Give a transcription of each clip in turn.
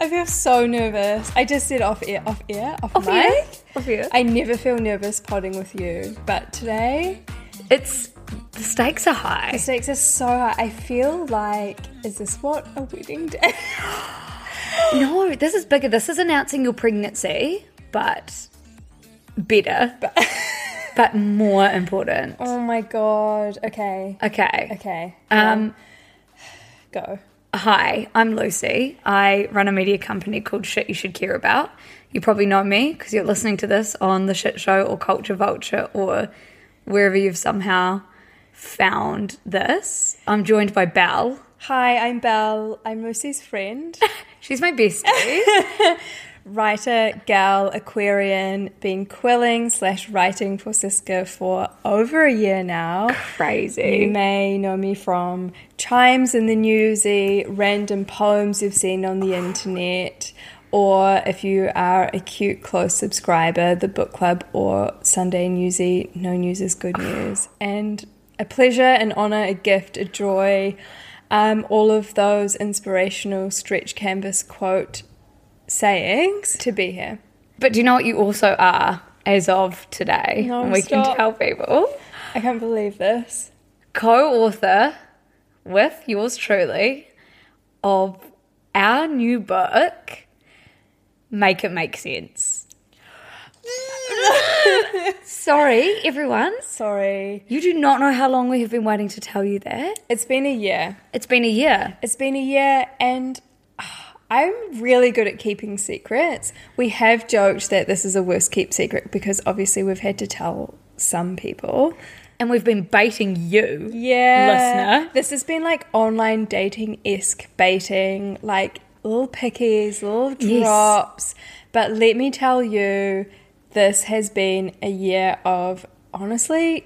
I feel so nervous. I just said off air, off air, off, Off mic. air? Off air. I never feel nervous podding with you, but today It's the stakes are high. the stakes are so high. I feel like, is this what a wedding day? No, this is bigger. This is announcing your pregnancy, but better, but, more important. oh my god. Okay. Okay. Okay. Um, Go. Hi, I'm Lucy. I run a media company called Shit You Should Care About. You probably know me because you're listening to this on the Shit Show or Culture Vulture or wherever you've somehow found this. I'm joined by Belle. Hi, I'm Belle. I'm Lucy's friend, She's my bestie. writer, gal, Aquarian, been quilling slash writing for Siska for over a year now. Crazy. You may know me from chimes in the newsy, random poems you've seen on the internet, or if you are a cute close subscriber, the book club or Sunday newsy, no news is good news. And a pleasure, an honor, a gift, a joy. Um, all of those inspirational stretch canvas quote sayings to be here. But do you know what you also are as of today? No, and we stop. can tell people. I can't believe this. Co author with yours truly of our new book, Make It Make Sense. Sorry, everyone. Sorry. You do not know how long we have been waiting to tell you that. It's been a year. It's been a year. It's been a year, and I'm really good at keeping secrets. We have joked that this is a worst kept secret because obviously we've had to tell some people. And we've been baiting you, Yeah. listener. This has been like online dating esque baiting, like little pickies, little Yes. drops. But let me tell you, this has been a year of honestly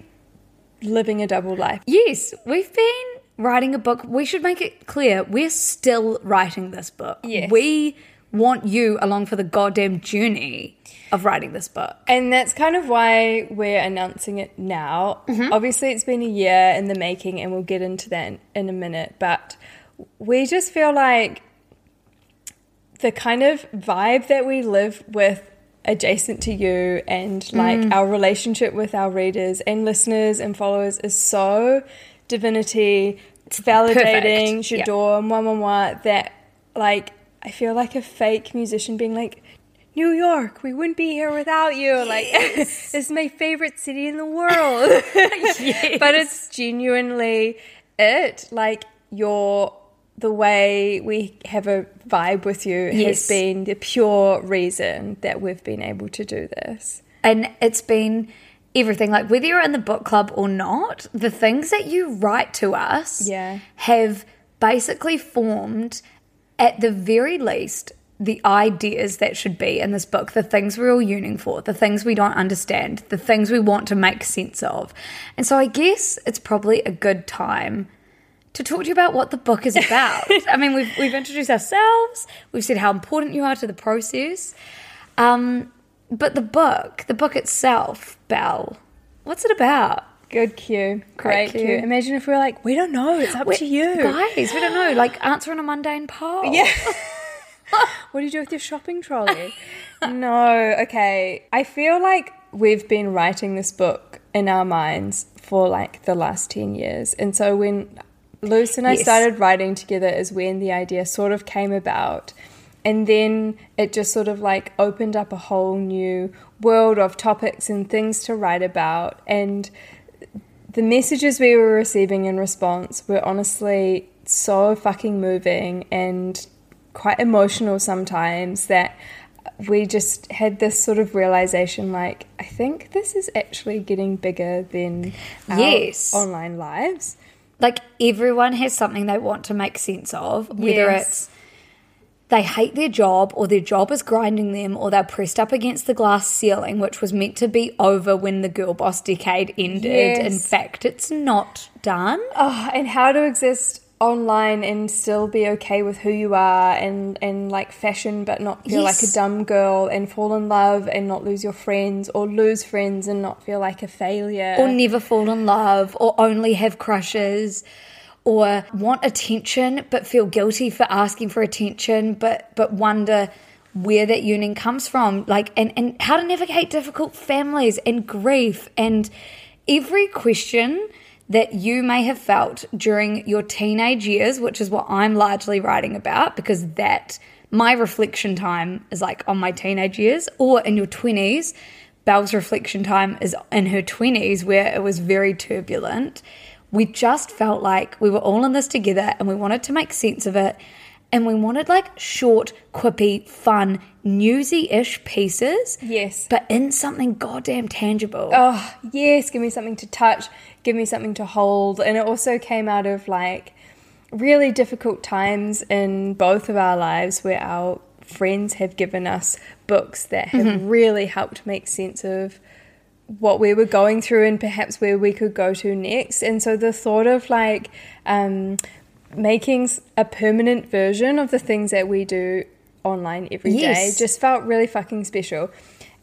living a double life. Yes, we've been writing a book. We should make it clear we're still writing this book. Yes. We want you along for the goddamn journey of writing this book. And that's kind of why we're announcing it now. Mm-hmm. Obviously, it's been a year in the making, and we'll get into that in, in a minute. But we just feel like the kind of vibe that we live with adjacent to you and like mm. our relationship with our readers and listeners and followers is so divinity, it's validating, perfect. J'adore, moi, moi, moi, that like I feel like a fake musician being like, New York, we wouldn't be here without you. Like, is my favorite city in the world. But it's genuinely it. Like, your the way we have a vibe with you has been the pure reason that we've been able to do this. And it's been everything like whether you're in the book club or not, the things that you write to us Yeah. have basically formed at the very least the ideas that should be in this book, the things we're all yearning for, the things we don't understand, the things we want to make sense of. And so I guess it's probably a good time to talk to you about what the book is about. I mean, we've, we've introduced ourselves, we've said how important you are to the process. Um, but the book, the book itself, Belle, what's it about? Good cue. Great Great, cue. cue. Imagine if we are like, we don't know, it's up We- to you. Guys, we don't know, like answering a mundane poll. Yeah. what do you do with your shopping trolley? no, okay. I feel like we've been writing this book in our minds for like the last 10 years. And so when Luce and I Yes. started writing together is when the idea sort of came about. And then it just sort of like opened up a whole new world of topics and things to write about. And the messages we were receiving in response were honestly so fucking moving and quite emotional sometimes that we just had this sort of realization like, I think this is actually getting bigger than Yes. online lives. like everyone has something they want to make sense of, whether Yes. it's they hate their job or their job is grinding them or they're pressed up against the glass ceiling, which was meant to be over when the girl boss decade ended. Yes. In fact, it's not done. Oh, and how to exist online and still be okay with who you are and and like fashion but not feel like a dumb girl and fall in love and not lose your friends or lose friends and not feel like a failure. or never fall in love or only have crushes or want attention but feel guilty for asking for attention but but wonder where that yearning comes from like and and how to navigate difficult families and grief and every question that you may have felt during your teenage years which is what I'm largely writing about because that my reflection time is like on my teenage years or in your 20s Belle's reflection time is in her 20s, where it was very turbulent. We just felt like we were all in this together and we wanted to make sense of it. And we wanted like short, quippy, fun, newsy ish pieces. Yes. But in something goddamn tangible. oh yes give me something to touch give me something to hold and it also came out of like really difficult times in both of our lives where our friends have given us books that have mm-hmm. really helped make sense of what we were going through and perhaps where we could go to next and so the thought of like um, making a permanent version of the things that we do online every day Yes. just felt really fucking special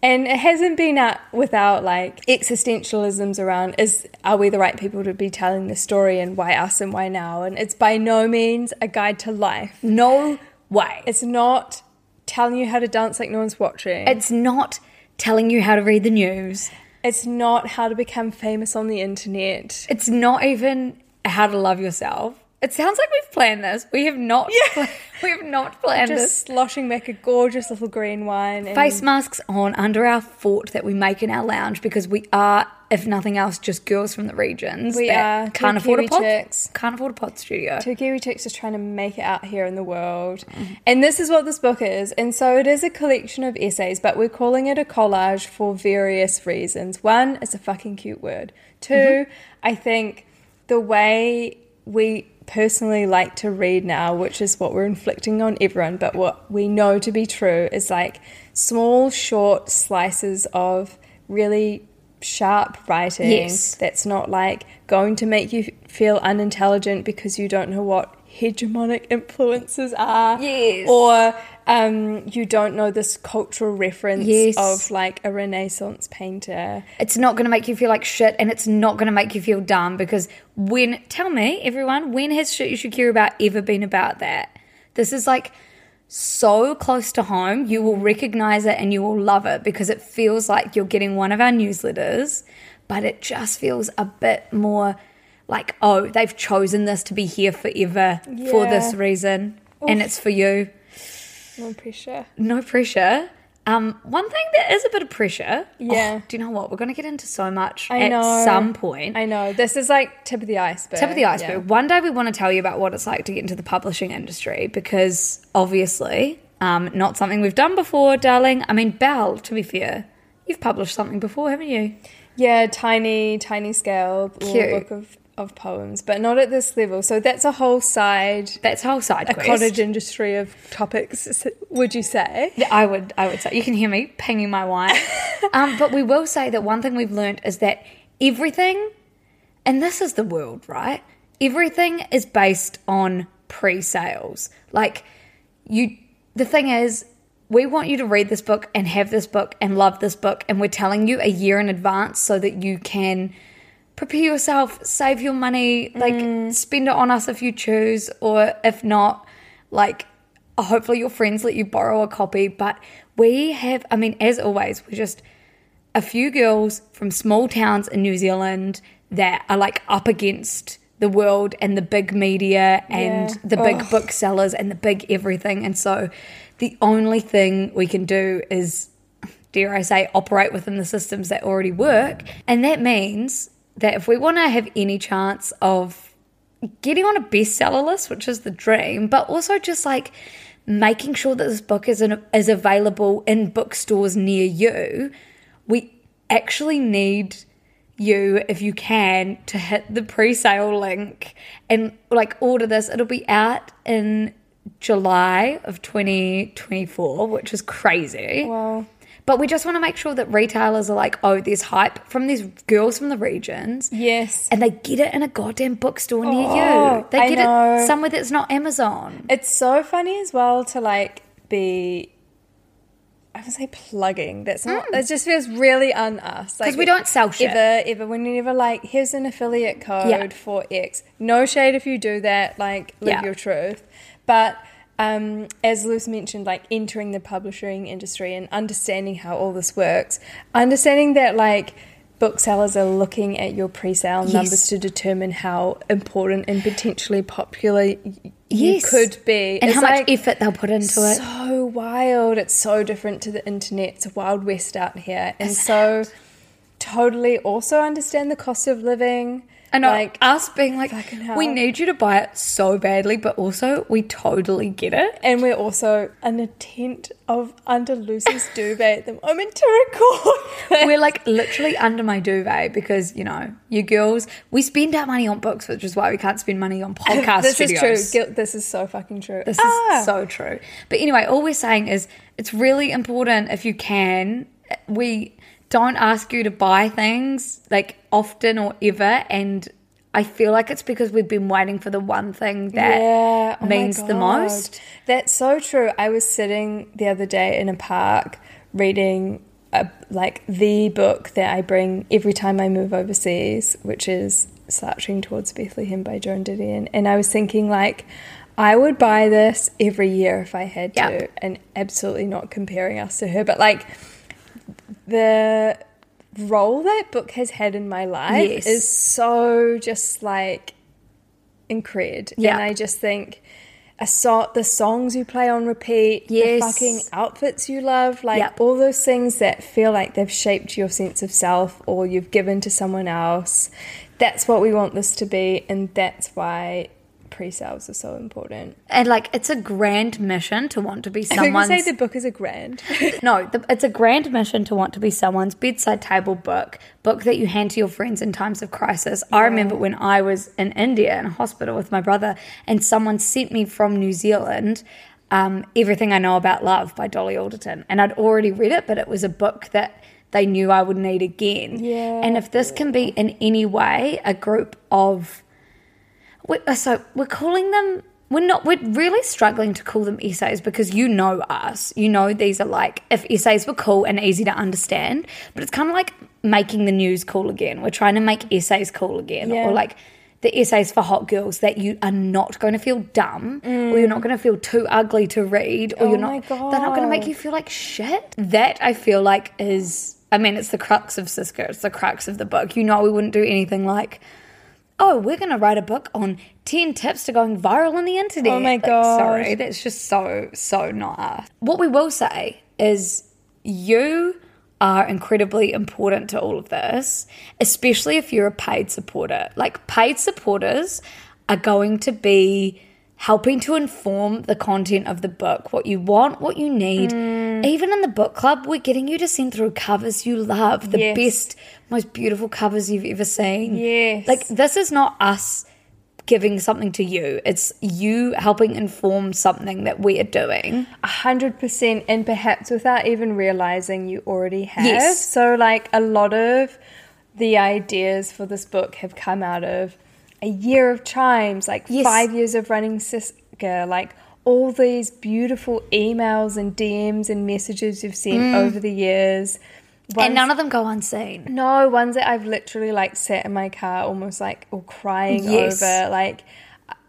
and it hasn't been out without like existentialisms around is are we the right people to be telling the story and why us and why now and it's by no means a guide to life no way. it's not telling you how to dance like no one's watching It's not telling you how to read the news. It's not how to become famous on the internet It's not even how to love yourself. It sounds like we've planned this. We have not. Yeah, we have not planned this. just sloshing back a gorgeous little green wine and face masks on under our fort that we make in our lounge because we are, if nothing else, just girls from the regions. We that are. can't Two afford a pod. chicks. Can't afford a pod studio. Two Kiwi chicks just trying to make it out here in the world. Mm-hmm. And this is what this book is. And so it is a collection of essays, but we're calling it a collage for various reasons. One, it's a fucking cute word. 2 mm-hmm. I think the way we personally like to read now, which is what we're inflicting on everyone, but what we know to be true is like small, short slices of really sharp writing Yes. that's not like going to make you feel unintelligent because you don't know what hegemonic influences are Yes. or um, you don't know this cultural reference Yes. of like a renaissance painter It's not going to make you feel like shit, and it's not going to make you feel dumb because when, tell me, everyone, when has shit you should care about ever been about that? This is like so close to home. You will recognize it and you will love it because it feels like you're getting one of our newsletters, but it just feels a bit more like, oh, they've chosen this to be here forever for this Yeah. reason, and it's for you. No pressure No pressure. Um, one thing that is a bit of pressure. Yeah. Oh, do you know what? We're going to get into so much I at know. some point. I know this is like tip of the iceberg Tip of the iceberg. Yeah. One day we want to tell you about what it's like to get into the publishing industry because obviously, um, not something we've done before, darling. I mean, Belle, to be fair, you've published something before, haven't you? Yeah, tiny, tiny scale Cute. book of, of poems, but not at this level. So that's a whole side, That's a whole side a quest. cottage industry of topics. Would you say? I would, I would say you can hear me pinging my wine. um, but we will say that one thing we've learned is that everything, and this is the world, right? Everything is based on pre-sales. Like you, the thing is, we want you to read this book and have this book and love this book, and we're telling you a year in advance so that you can prepare yourself, save your money, like mm. spend it on us if you choose, or if not, like hopefully your friends let you borrow a copy. But we have, I mean, as always, we're just a few girls from small towns in New Zealand that are like up against the world and the big media and Yeah. the big booksellers and the big everything. And so the only thing we can do is, dare I say, operate within the systems that already work. And that means that if we want to have any chance of getting on a bestseller list, which is the dream, but also just like making sure that this book is, in, is available in bookstores near you, we actually need you, if you can, to hit the pre sale link and like order this. It'll be out in July of 2024, which is crazy. Wow. But we just want to make sure that retailers are like, oh, there's hype from these girls from the regions. Yes. And they get it in a goddamn bookstore near Oh, you. They I get know. it somewhere that's not Amazon. It's so funny as well to like be. I would say plugging. That's not. Hmm. It just feels really un us. 'Cause we don't sell shit. Ever, ever. When you never like, here's an affiliate code Yeah. for X. No shade if you do that. Like, live Yeah. your truth. But um, as Luce mentioned, like entering the publishing industry and understanding how all this works, understanding that like booksellers are looking at your pre-sale Yes. numbers to determine how important and potentially popular you Yes. could be, And It's how much effort they'll put into it. So wild! It's so different to the internet. It's a wild west out here, and so totally also understand the cost of living. Know, like us being like, we need you to buy it so badly, but also we totally get it. And we're also in a tent of under Lucy's duvet at the moment to record. We're like literally under my duvet because, you know, you girls, we spend our money on books, which is why we can't spend money on podcast this studios. is true. This is so fucking true. This Ah! is so true. But anyway, all we're saying is it's really important if you can. We don't ask you to buy things like often or ever. And I feel like it's because we've been waiting for the one thing that Yeah, oh means the most. That's so true. I was sitting the other day in a park reading a, like the book that I bring every time I move overseas, which is Slouching Towards Bethlehem by Joan Didion. And I was thinking like I would buy this every year if I had to, and absolutely not comparing us to her, but like the role that book has had in my life Yes. is so just like incred. And I just think a so- the songs you play on repeat, Yes. the fucking outfits you love, like Yep. all those things that feel like they've shaped your sense of self or you've given to someone else. That's what we want this to be, and that's why pre-sales are so important. And like, it's a grand mission to want to be I someone's. say the book is a grand. no, the, it's a grand mission to want to be someone's bedside table book, book that you hand to your friends in times of crisis. I remember when I was in India in a hospital with my brother, and someone sent me from New Zealand. Um, Everything I Know About Love by Dolly Alderton. And I'd already read it, but it was a book that they knew I would need again. Yeah. And if this can be in any way a group of we uh, so we're calling them we're not we're really struggling to call them essays because you know us. You know these are like if essays were cool and easy to understand but it's kind of like making the news cool again. We're trying to make essays cool again. Yeah. or like the essays for hot girls that you are not going to feel dumb or you're not going to feel too ugly to read or Oh you're not they're not going to make you feel like shit. That i feel like is i mean it's the crux of Siska. It's the crux of the book. You know we wouldn't do anything like oh, we're going to write a book on 10 tips to going viral on the internet. Oh my Like, God. sorry, that's just so, so not us. What we will say is you are incredibly important to all of this, especially if you're a paid supporter. Like, paid supporters are going to be helping to inform the content of the book, what you want, what you need. Mm. Mm. Even in the book club, we're getting you to send through covers you love, the Yes. best, most beautiful covers you've ever seen. Yes. Like, this is not us giving something to you, it's you helping inform something that we are doing. A hundred percent, and perhaps without even realizing you already have. Yes. So, like a lot of the ideas for this book have come out of a year of chimes, like Yes. five years of running Siska, like all these beautiful emails and DMs and messages you've sent mm. over the years. and none of them go unseen. no, ones that I've literally like sat in my car almost like or crying Yes. over. Like,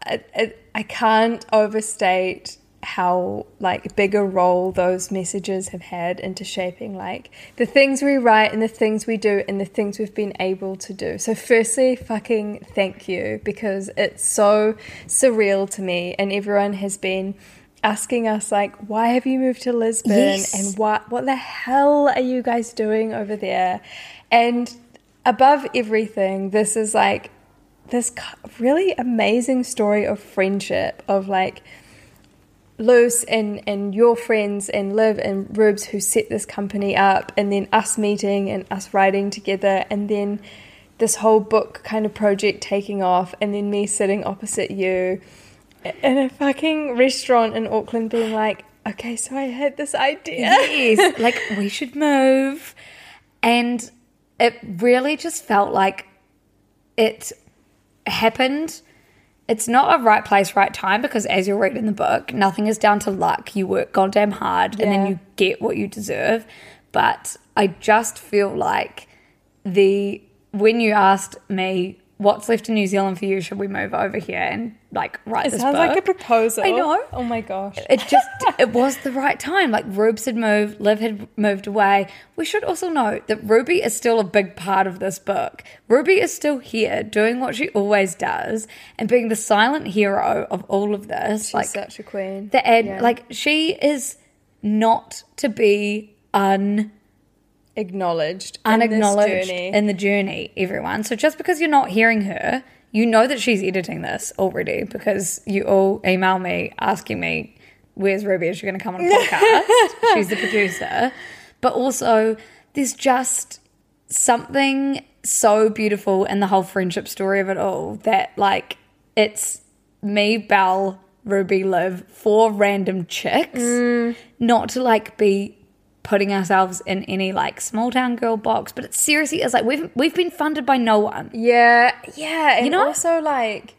I, I, I can't overstate how like big a role those messages have had into shaping like the things we write and the things we do and the things we've been able to do. So firstly, fucking thank you because it's so surreal to me and everyone has been asking us like why have you moved to Lisbon Yes. and what what the hell are you guys doing over there? And above everything, this is like this really amazing story of friendship of like Luce and, and your friends and Liv and Rubes who set this company up, and then us meeting and us writing together, and then this whole book kind of project taking off, and then me sitting opposite you in a fucking restaurant in Auckland being like, okay, so I had this idea. yes, like we should move. And it really just felt like it happened. It's not a right place, right time because as you'll read in the book, nothing is down to luck. You work goddamn hard and then you get what you deserve. But I just feel like the when you asked me what's left in New Zealand for you, should we move over here and like write It this sounds book? like a proposal. I know. Oh my gosh. it just it was the right time. Like Rubes had moved, Liv had moved away. We should also note that Ruby is still a big part of this book. Ruby is still here, doing what she always does, and being the silent hero of all of this. She's like such a queen. the ad, Yeah. like she is not to be un acknowledged, in this unacknowledged journey. in the journey, everyone. So just because you're not hearing her, you know that she's editing this already because you all email me asking me, Where's Ruby? Is she going to come on a podcast? she's the producer. But also, there's just something so beautiful in the whole friendship story of it all that, like, it's me, Belle, Ruby, Liv, four random chicks, mm. not to like be putting ourselves in any like small town girl box, but it seriously is like we've we've been funded by no one. Yeah, yeah, and know? also like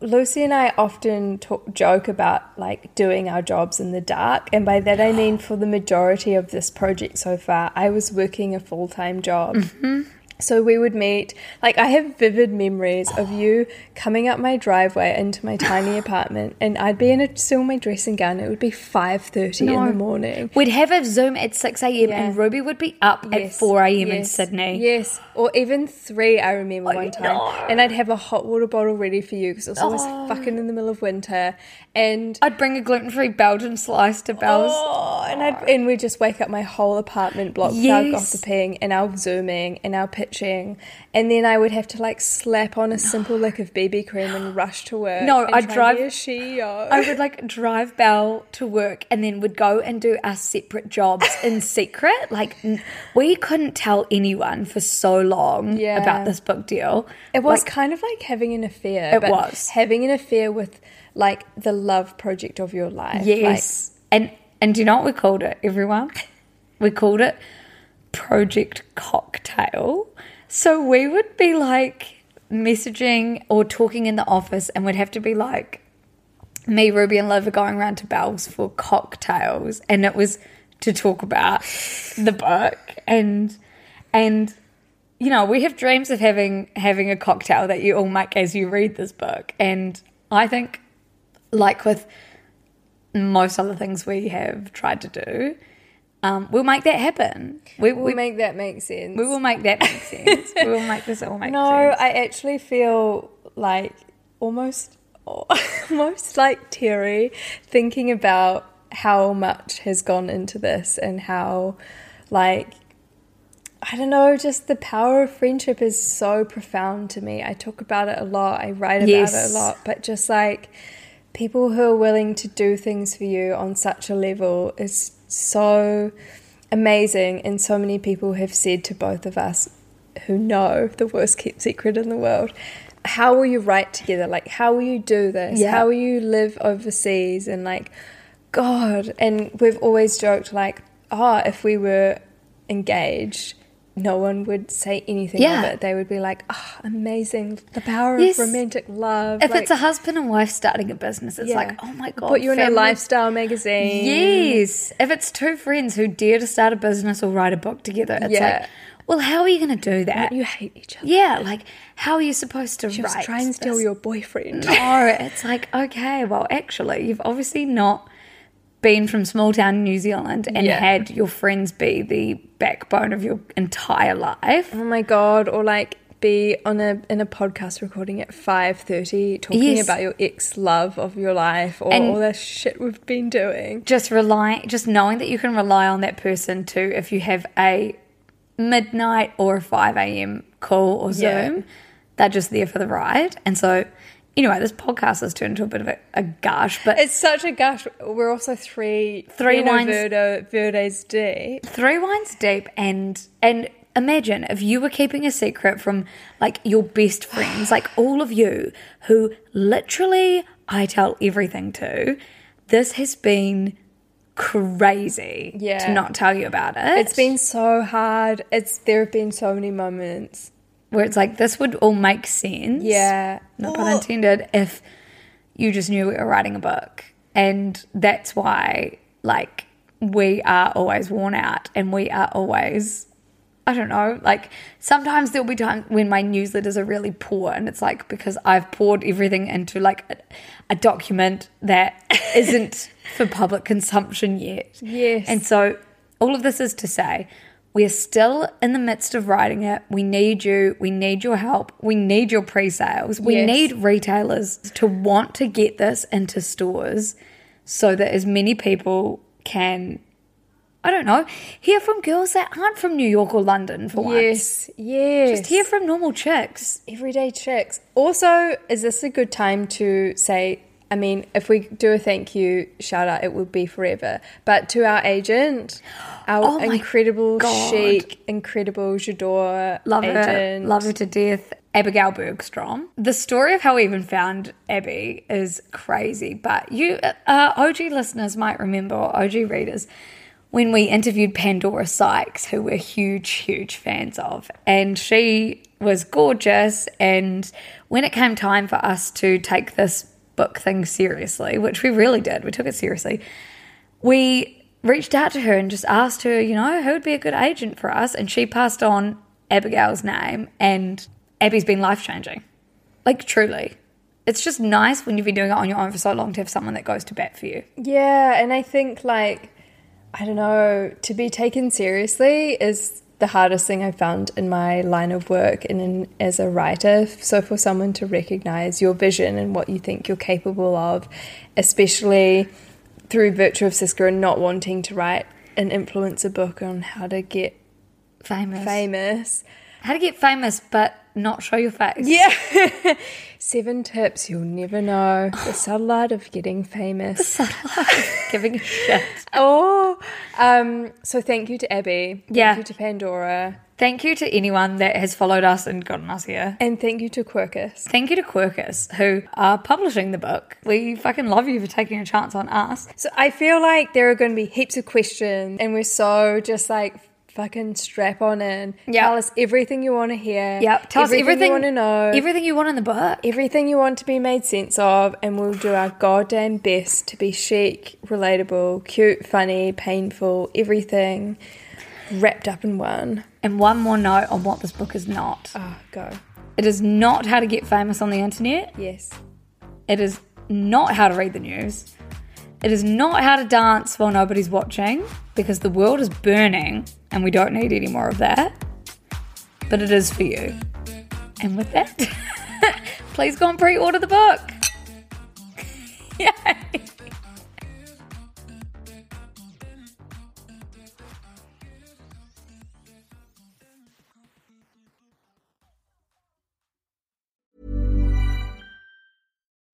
Lucy and I often talk, joke about like doing our jobs in the dark, and by that I mean for the majority of this project so far, I was working a full time job. Mm-hmm. So we would meet. Like I have vivid memories of you coming up my driveway into my tiny apartment, and I'd be in a still my dressing gown. It would be five thirty in the morning. We'd have a Zoom at six a.m. Yeah. and Ruby would be up at four a.m. in Sydney. Yes, or even three. I remember I one time, know. and I'd have a hot water bottle ready for you because it was always Oh. fucking in the middle of winter, and I'd bring a gluten free Belgian slice to Belle's. oh, and I'd and we'd just wake up my whole apartment block with our Yes. gossiping and our zooming and our and then I would have to like slap on a simple lick of BB cream and rush to work. No, I'd drive-. I would like drive Belle to work and then would go and do our separate jobs in secret. Like we couldn't tell anyone for so long Yeah. about this book deal. It was Like, kind of like having an affair. It but was. having an affair with like the love project of your life. Like, yes. and and do you know what we called it, everyone? We called it Project Cocktail. So we would be like messaging or talking in the office and we'd have to be like me, Ruby, and Liv are going around to Belle's for cocktails, and it was to talk about the book. And and you know we have dreams of having having a cocktail that you all make as you read this book, and I think like with most other things we have tried to do, um, we'll make that happen. We, we we, make that make sense. we will make that make sense. we will make this all make No, sense. No, I actually feel like almost, almost like Terry, thinking about how much has gone into this and how, like, I don't know, just the power of friendship is so profound to me. I talk about it a lot. I write about it a lot, but just like people who are willing to do things for you on such a level is so amazing. And so many people have said to both of us who know the worst kept secret in the world. How will you write together? Like, how will you do this? Yeah. How will you live overseas? And like, God. And we've always joked, like, oh, if we were engaged, no one would say anything Yeah. of it. They would be like, oh, amazing. The power Yes. of romantic love. If Like, it's a husband and wife starting a business, it's yeah. like, oh my god, Put you in a lifestyle magazine. Yes. If it's two friends who dare to start a business or write a book together, it's Yeah. like, well, how are you going to do that? You hate each other. yeah, like how are you supposed to Just write? try and steal this? your boyfriend. No, it's like okay, well, actually, you've obviously not been from small town New Zealand and Yeah. had your friends be the backbone of your entire life. Oh my god! Or like be on a in a podcast recording at five thirty, talking Yes. about your ex love of your life or And- all the shit we've been doing. just rely just knowing that you can rely on that person too if you have a midnight or a 5 a.m call or zoom Yeah. they're just there for the ride and so Anyway, this podcast has turned into a bit of a, a gush, but It's such a gush. We're also three Three Pinot wines- Verdo, Verdes deep. three wines deep and and imagine if you were keeping a secret from like your best friends like all of you who literally i tell everything to this has been crazy Yeah. to not tell you about it It's been so hard. It's there have been so many moments. Where it's like this would all make sense Yeah. no pun intended if you just knew we were writing a book and that's why like we are always worn out and we are always i don't know like sometimes there'll be times when my newsletters are really poor and it's like because i've poured everything into like a, a document that isn't for public consumption yet Yes. and so all of this is to say we're still in the midst of writing it. We need you. We need your help. We need your pre sales. We Yes. need retailers to want to get this into stores so that as many people can, I don't know, hear from girls that aren't from New York or London for once. Yes. Yes. Just hear from normal chicks. everyday chicks. Also, is this a good time to say? I mean, if we do a thank you shout out, it would be forever. But to our agent, our Oh incredible God. chic, incredible J'adore Love agent. her. Love her to death. Abigail Bergstrom. The story of how we even found Abby is crazy, but you, uh, OG listeners might remember, or OG readers, when we interviewed Pandora Sykes, who we're huge, huge fans of. And she was gorgeous. And when it came time for us to take this book thing seriously, which we really did, we took it seriously, we reached out to her and just asked her, you know, who would be a good agent for us? And she passed on Abigail's name, and Abby's been life changing. Like, truly. It's just nice when you've been doing it on your own for so long to have someone that goes to bat for you. Yeah, and I think like I don't know, to be taken seriously is the hardest thing I've found in my line of work and in, as a writer. So for someone to recognize your vision and what you think you're capable of, especially through virtue of Siska and not wanting to write an influencer book on how to get Famous. famous. How to get famous but not show your face. Yeah. Seven tips you'll never know. The subtle art of getting famous. Giving a shit. Oh, um, so thank you to Abby. Yeah. Thank you to Pandora. Thank you to anyone that has followed us and gotten us here. And thank you to Quercus. Thank you to Quercus, who are publishing the book. We fucking love you for taking a chance on us. So I feel like there are going to be heaps of questions, and we're so just like fucking strap on in. Yeah. Tell us everything you want to hear. Yep. Tell everything us everything you want to know. Everything you want in the book. everything you want to be made sense of, and we'll do our goddamn best to be chic, relatable, cute, funny, painful, everything wrapped up in one. And one more note on what this book is not. Oh, go. It is not how to get famous on the internet. Yes. It is not how to read the news. It is not how to dance while nobody's watching because the world is burning and we don't need any more of that. But it is for you. And with that, please go and pre order the book.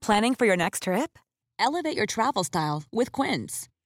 Planning for your next trip? Elevate your travel style with Quince.